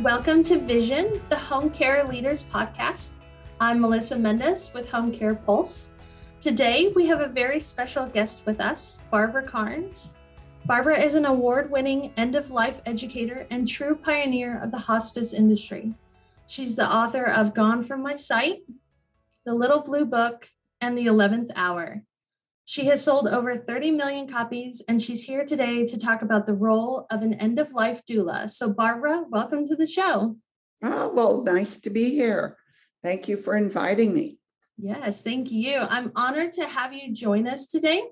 Welcome to Vision, the Home Care Leaders Podcast. I'm Melissa Mendez with Home Care Pulse. Today, we have a very special guest with us, Barbara Karnes. Barbara is an award winning end of life educator and true pioneer of the hospice industry. She's the author of Gone From My Sight, The Little Blue Book, and The 11th Hour. She has sold over 30 million copies, and she's here today to talk about the role of an end of life doula. So, Barbara, welcome to the show. Oh, well, nice to be here. Thank you for inviting me. Yes, thank you. I'm honored to have you join us today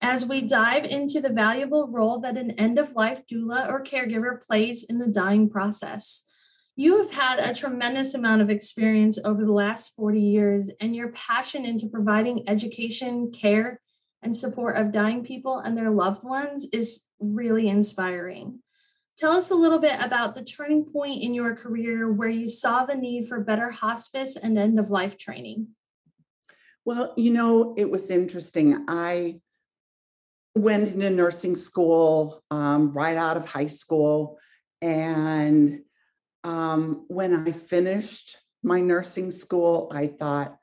as we dive into the valuable role that an end of life doula or caregiver plays in the dying process. You have had a tremendous amount of experience over the last 40 years, and your passion into providing education, care, and support of dying people and their loved ones is really inspiring. Tell us a little bit about the turning point in your career where you saw the need for better hospice and end of life training. Well, you know, it was interesting. I went into nursing school um, right out of high school. And um, when I finished my nursing school, I thought,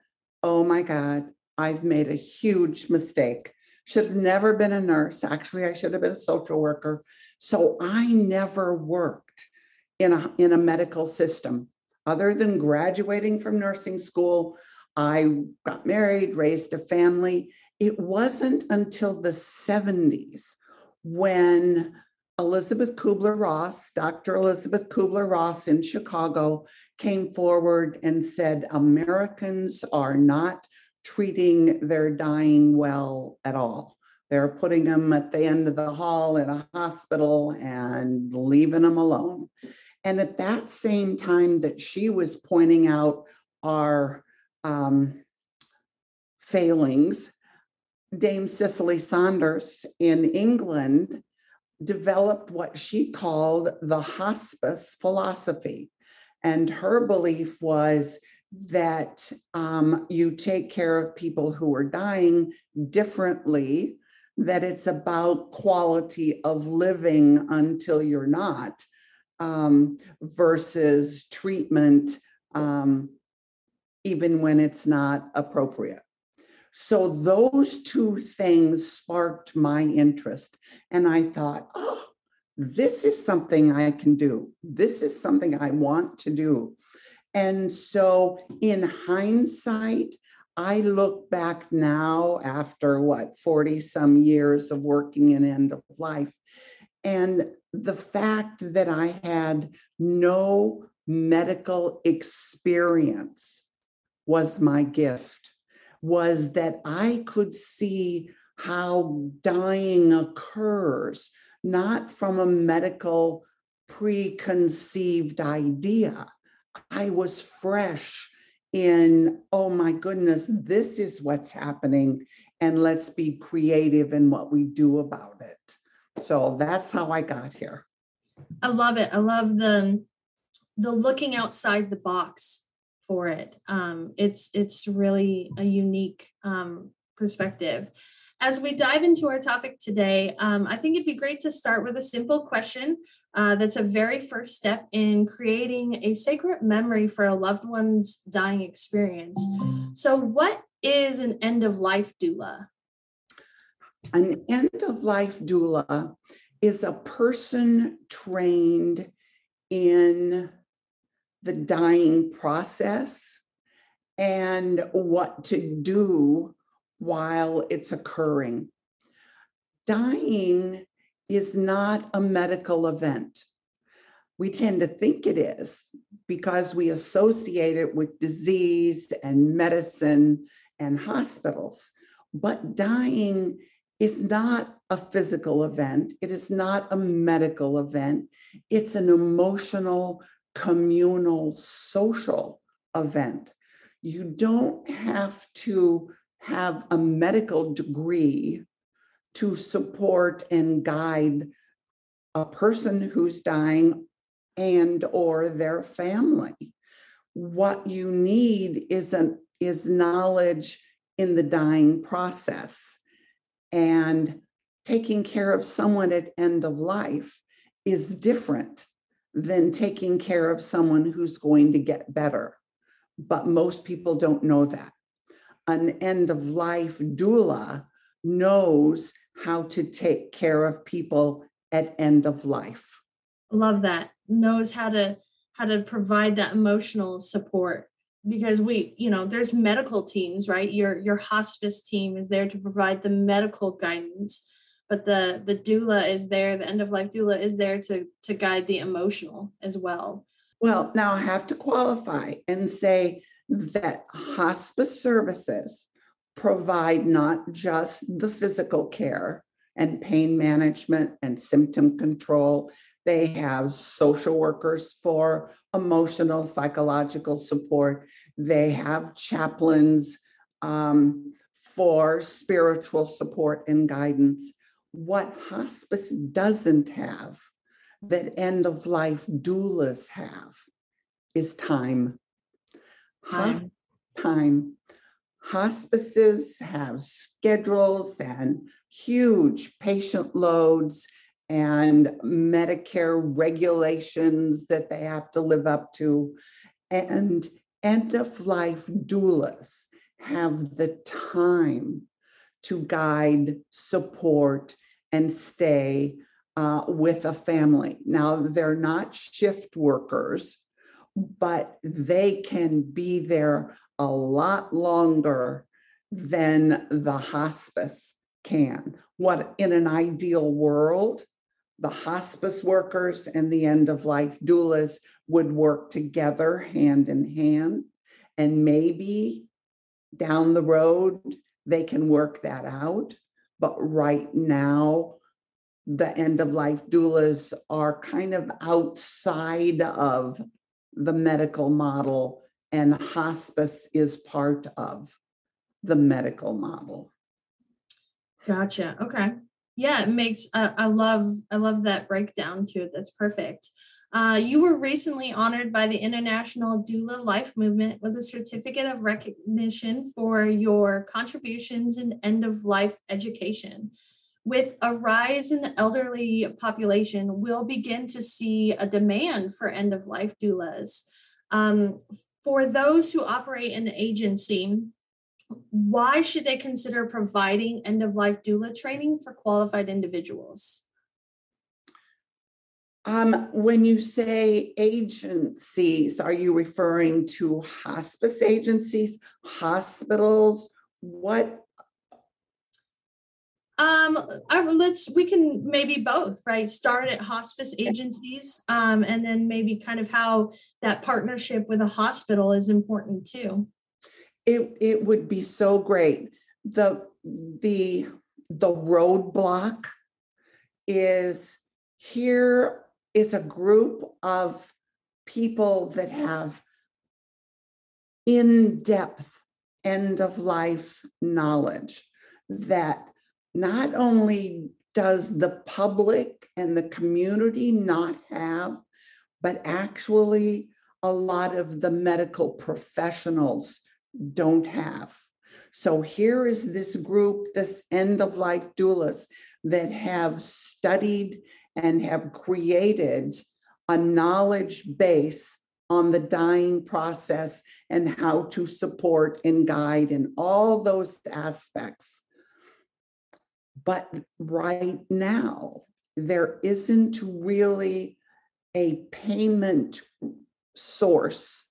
oh my God, I've made a huge mistake. Should have never been a nurse. Actually, I should have been a social worker. So I never worked in a, in a medical system. Other than graduating from nursing school, I got married, raised a family. It wasn't until the 70s when Elizabeth Kubler Ross, Dr. Elizabeth Kubler Ross in Chicago, came forward and said Americans are not treating their dying well at all. They're putting them at the end of the hall in a hospital and leaving them alone. And at that same time that she was pointing out our um, failings, Dame Cicely Saunders in England developed what she called the hospice philosophy. And her belief was that um, you take care of people who are dying differently, that it's about quality of living until you're not, um, versus treatment, um, even when it's not appropriate. So those two things sparked my interest. And I thought, oh, this is something I can do. This is something I want to do. And so, in hindsight, I look back now after what, 40 some years of working in end of life. And the fact that I had no medical experience was my gift, was that I could see how dying occurs, not from a medical preconceived idea I was fresh in, oh my goodness, this is what's happening. And let's be creative in what we do about it. So that's how I got here. I love it. I love the the looking outside the box for it. Um, it's it's really a unique um, perspective. As we dive into our topic today, um, I think it'd be great to start with a simple question uh, that's a very first step in creating a sacred memory for a loved one's dying experience. So, what is an end of life doula? An end of life doula is a person trained in the dying process and what to do while it's occurring. Dying is not a medical event. We tend to think it is because we associate it with disease and medicine and hospitals. But dying is not a physical event, it is not a medical event, it's an emotional, communal, social event. You don't have to have a medical degree to support and guide a person who's dying and or their family what you need is an is knowledge in the dying process and taking care of someone at end of life is different than taking care of someone who's going to get better. But most people don't know that. An end of life doula knows how to take care of people at end of life. Love that. Knows how to how to provide that emotional support because we you know there's medical teams right your your hospice team is there to provide the medical guidance but the the doula is there the end of life doula is there to to guide the emotional as well well now i have to qualify and say that hospice services provide not just the physical care and pain management and symptom control they have social workers for emotional, psychological support. They have chaplains um, for spiritual support and guidance. What hospice doesn't have, that end of life doulas have, is time. Hosp- time. Hospices have schedules and huge patient loads and Medicare regulations that they have to live up to. And end of life doulas have the time to guide, support, and stay uh, with a family. Now, they're not shift workers, but they can be there a lot longer than the hospice can. What in an ideal world, the hospice workers and the end of life doulas would work together hand in hand. And maybe down the road, they can work that out. But right now, the end of life doulas are kind of outside of the medical model, and hospice is part of the medical model. Gotcha. Okay yeah it makes uh, i love i love that breakdown to it that's perfect uh, you were recently honored by the international doula life movement with a certificate of recognition for your contributions in end of life education with a rise in the elderly population we'll begin to see a demand for end of life doulas um, for those who operate an agency why should they consider providing end of life doula training for qualified individuals? Um, when you say agencies, are you referring to hospice agencies, hospitals? What? Um, I, let's we can maybe both, right? Start at hospice agencies, um, and then maybe kind of how that partnership with a hospital is important too it it would be so great. The the the roadblock is here is a group of people that have in-depth end of life knowledge that not only does the public and the community not have, but actually a lot of the medical professionals don't have. So here is this group, this end of life doulas that have studied and have created a knowledge base on the dying process and how to support and guide in all those aspects. But right now, there isn't really a payment source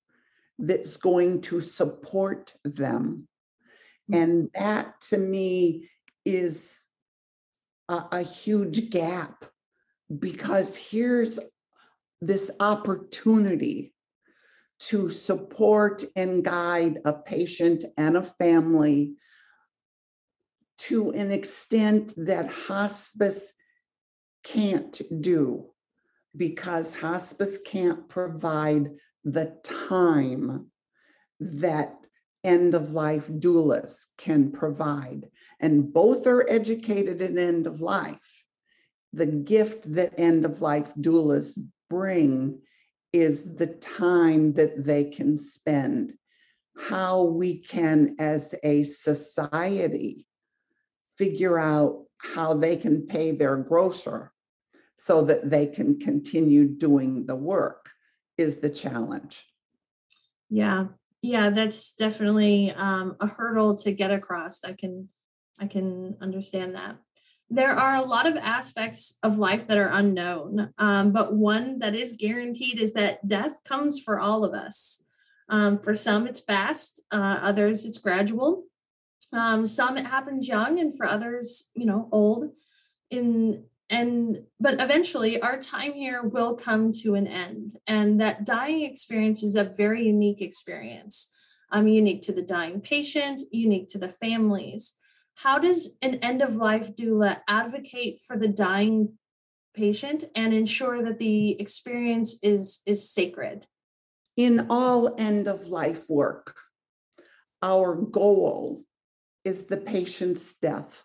that's going to support them. Mm. And that to me is a, a huge gap because here's this opportunity to support and guide a patient and a family to an extent that hospice can't do because hospice can't provide the time that end of life doulas can provide. And both are educated in end of life. The gift that end of life doulas bring is the time that they can spend, how we can, as a society, figure out how they can pay their grocer so that they can continue doing the work is the challenge. Yeah. Yeah, that's definitely um, a hurdle to get across. I can I can understand that. There are a lot of aspects of life that are unknown, um, but one that is guaranteed is that death comes for all of us. Um, for some, it's fast, uh, others, it's gradual. Um, some it happens young, and for others, you know, old. In and but eventually our time here will come to an end. And that dying experience is a very unique experience. Um, unique to the dying patient unique to the families. How does an end of life doula advocate for the dying patient and ensure that the experience is is sacred? In all end of life work our goal is the patient's death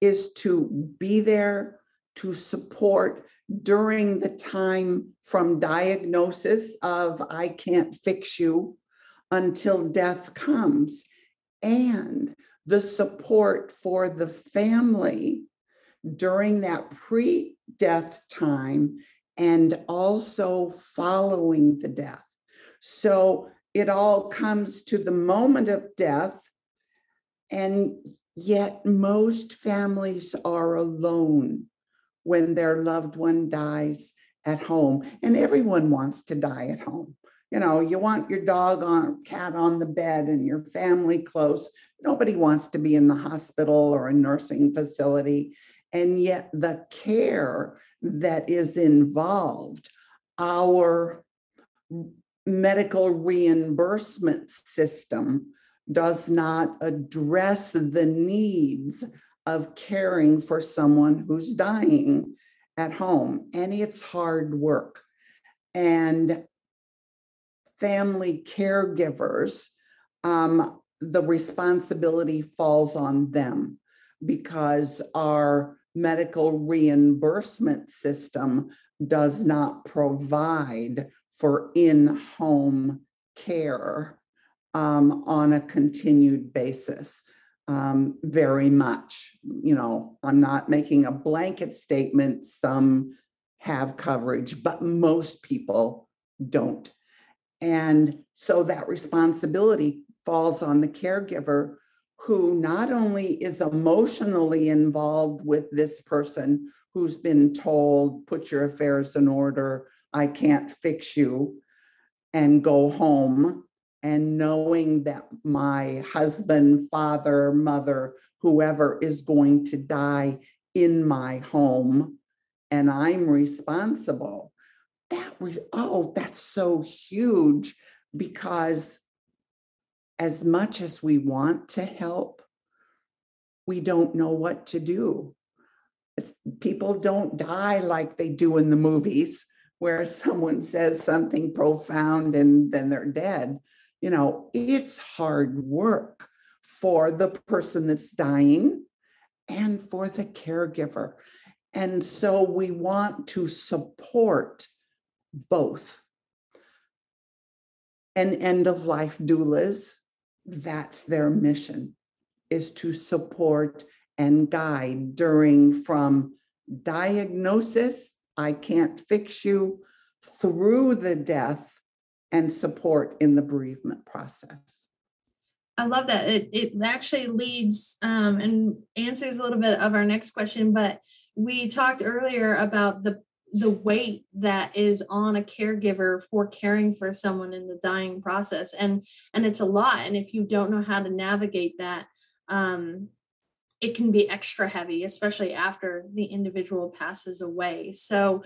is to be there to support during the time from diagnosis of I can't fix you until death comes, and the support for the family during that pre death time and also following the death. So it all comes to the moment of death, and yet most families are alone when their loved one dies at home. And everyone wants to die at home. You know, you want your dog on cat on the bed and your family close. Nobody wants to be in the hospital or a nursing facility. And yet the care that is involved, our medical reimbursement system does not address the needs of caring for someone who's dying at home. And it's hard work. And family caregivers, um, the responsibility falls on them because our medical reimbursement system does not provide for in home care um, on a continued basis um, very much. You know, I'm not making a blanket statement. Some have coverage, but most people don't. And so that responsibility falls on the caregiver who not only is emotionally involved with this person who's been told, put your affairs in order, I can't fix you, and go home and knowing that my husband, father, mother, whoever is going to die in my home and I'm responsible. That was, oh, that's so huge because as much as we want to help, we don't know what to do. People don't die like they do in the movies where someone says something profound and then they're dead you know, it's hard work for the person that's dying and for the caregiver. And so we want to support both. And end of life doulas, that's their mission, is to support and guide during from diagnosis, I can't fix you, through the death and support in the bereavement process. I love that. It, it actually leads um, and answers a little bit of our next question, but we talked earlier about the the weight that is on a caregiver for caring for someone in the dying process and and it's a lot and if you don't know how to navigate that um it can be extra heavy especially after the individual passes away so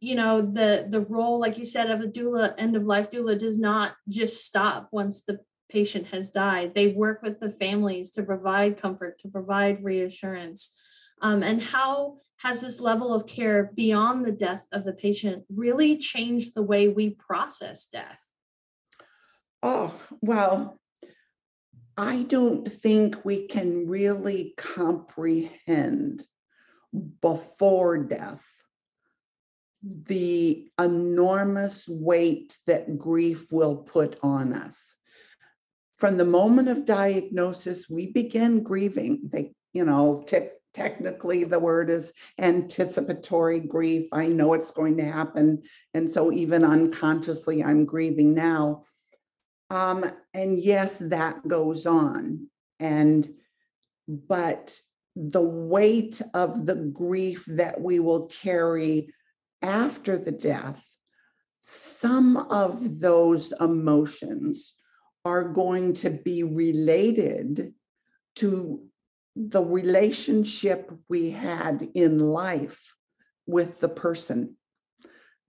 you know the the role like you said of a doula end of life doula does not just stop once the patient has died. They work with the families to provide comfort to provide reassurance. Um, and how has this level of care beyond the death of the patient really changed the way we process death? Oh well i don't think we can really comprehend before death the enormous weight that grief will put on us. From the moment of diagnosis, we begin grieving. They, you know, tick, technically the word is anticipatory grief. I know it's going to happen. And so even unconsciously, I'm grieving now. Um, and yes, that goes on. And, but the weight of the grief that we will carry after the death, some of those emotions are going to be related to the relationship we had in life with the person.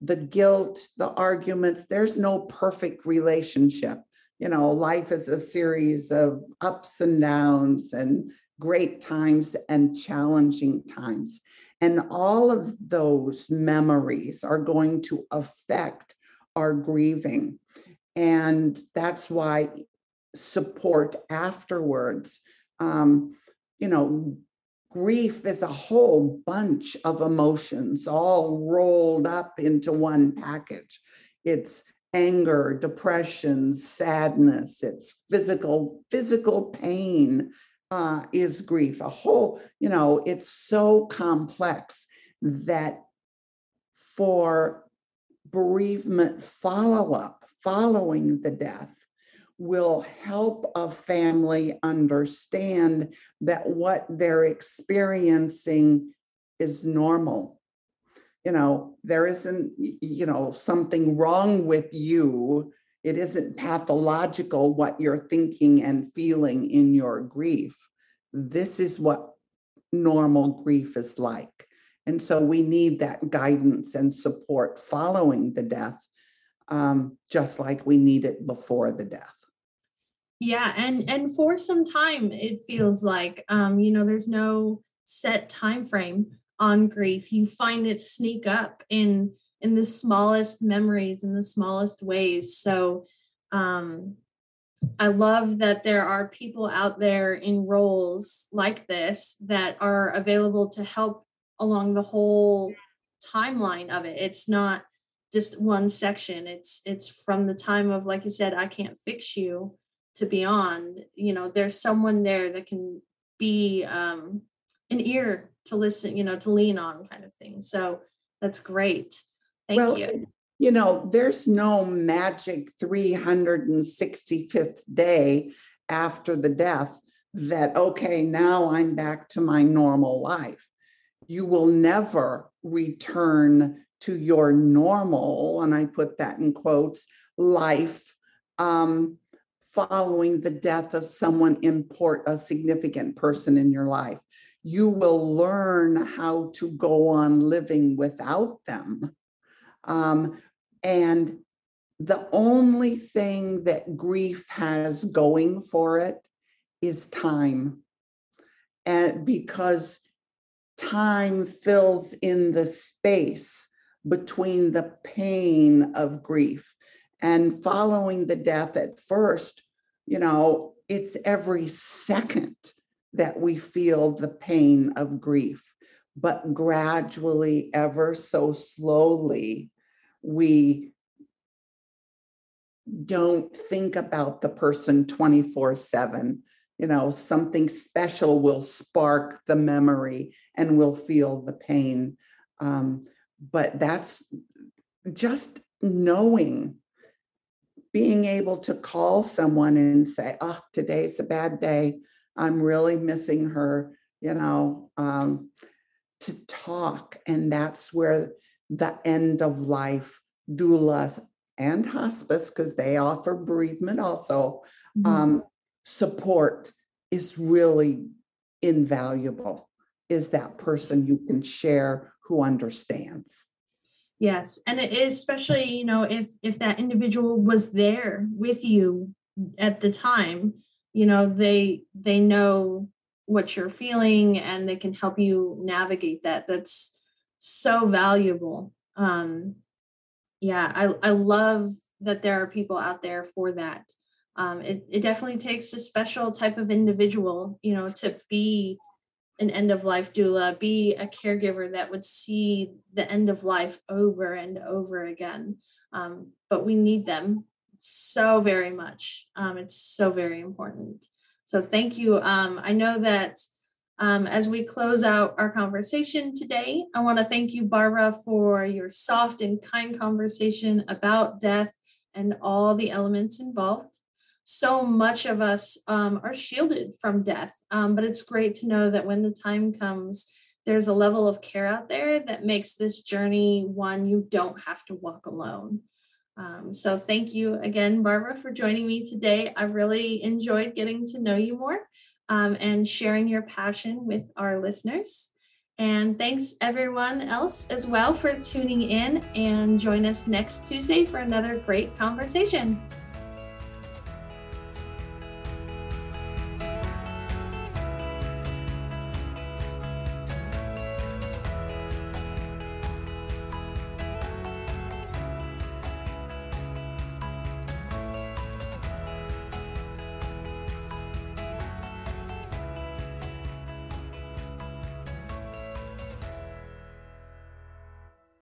The guilt, the arguments, there's no perfect relationship. You know, life is a series of ups and downs and great times and challenging times. And all of those memories are going to affect our grieving. And that's why support afterwards um, you know, grief is a whole bunch of emotions all rolled up into one package. It's anger, depression, sadness, it's physical, physical pain uh, is grief. A whole, you know, it's so complex that for bereavement follow up following the death, will help a family understand that what they're experiencing is normal. You know, there isn't, you know, something wrong with you. It isn't pathological what you're thinking and feeling in your grief. This is what normal grief is like. And so we need that guidance and support following the death, um, just like we need it before the death yeah and and for some time it feels like um you know there's no set time frame on grief you find it sneak up in in the smallest memories in the smallest ways. So um i love that there are people out there in roles like this that are available to help along the whole timeline of it. It's not just one section. It's it's from the time of like you said i can't fix you to beyond. You know there's someone there that can be um an ear to listen you know to lean on kind of thing. So that's great thank well, you you know there's no magic 365th day after the death that okay now i'm back to my normal life you will never return to your normal and i put that in quotes life um, following the death of someone import a significant person in your life. You will learn how to go on living without them. Um, and the only thing that grief has going for it is time. And because time fills in the space between the pain of grief and following the death at first, you know, it's every second that we feel the pain of grief. But gradually, ever so slowly, we don't think about the person 24 7. You know, something special will spark the memory and we'll feel the pain. Um, but that's just knowing being able to call someone and say, oh, today's a bad day. I'm really missing her, you know, um, to talk. And that's where the end of life doulas and hospice, because they offer bereavement also, mm-hmm. um, support is really invaluable. Is that person you can share who understands? Yes, and it is especially you know if if that individual was there with you at the time, you know they they know what you're feeling and they can help you navigate that. That's so valuable. Um, yeah, I I love that there are people out there for that. Um, it it definitely takes a special type of individual, you know, to be an end of life doula, be a caregiver that would see the end of life over and over again. Um, but we need them so very much. Um, it's so very important. So thank you. Um, I know that Um, as we close out our conversation today, I want to thank you, Barbara, for your soft and kind conversation about death and all the elements involved. So much of us um, are shielded from death, um, but it's great to know that when the time comes, there's a level of care out there that makes this journey one you don't have to walk alone. Um, so, thank you again, Barbara, for joining me today. I've really enjoyed getting to know you more um, and sharing your passion with our listeners. And thanks everyone else as well for tuning in and join us next Tuesday for another great conversation.